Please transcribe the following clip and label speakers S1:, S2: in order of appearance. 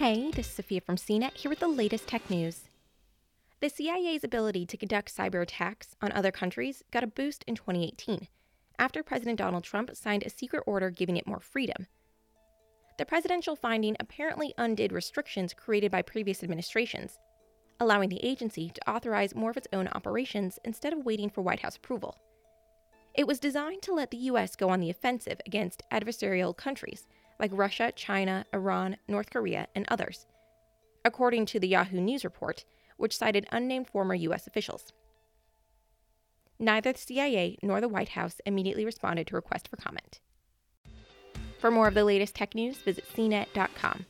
S1: Hey, this is Sophia from CNET here with the latest tech news. The CIA's ability to conduct cyber attacks on other countries got a boost in 2018 after President Donald Trump signed a secret order giving it more freedom. The presidential finding apparently undid restrictions created by previous administrations, allowing the agency to authorize more of its own operations instead of waiting for White House approval. It was designed to let the U.S. go on the offensive against adversarial countries like Russia, China, Iran, North Korea, and others, according to the Yahoo News report, which cited unnamed former U.S. officials. Neither the CIA nor the White House immediately responded to requests for comment. For more of the latest tech news, visit cnet.com.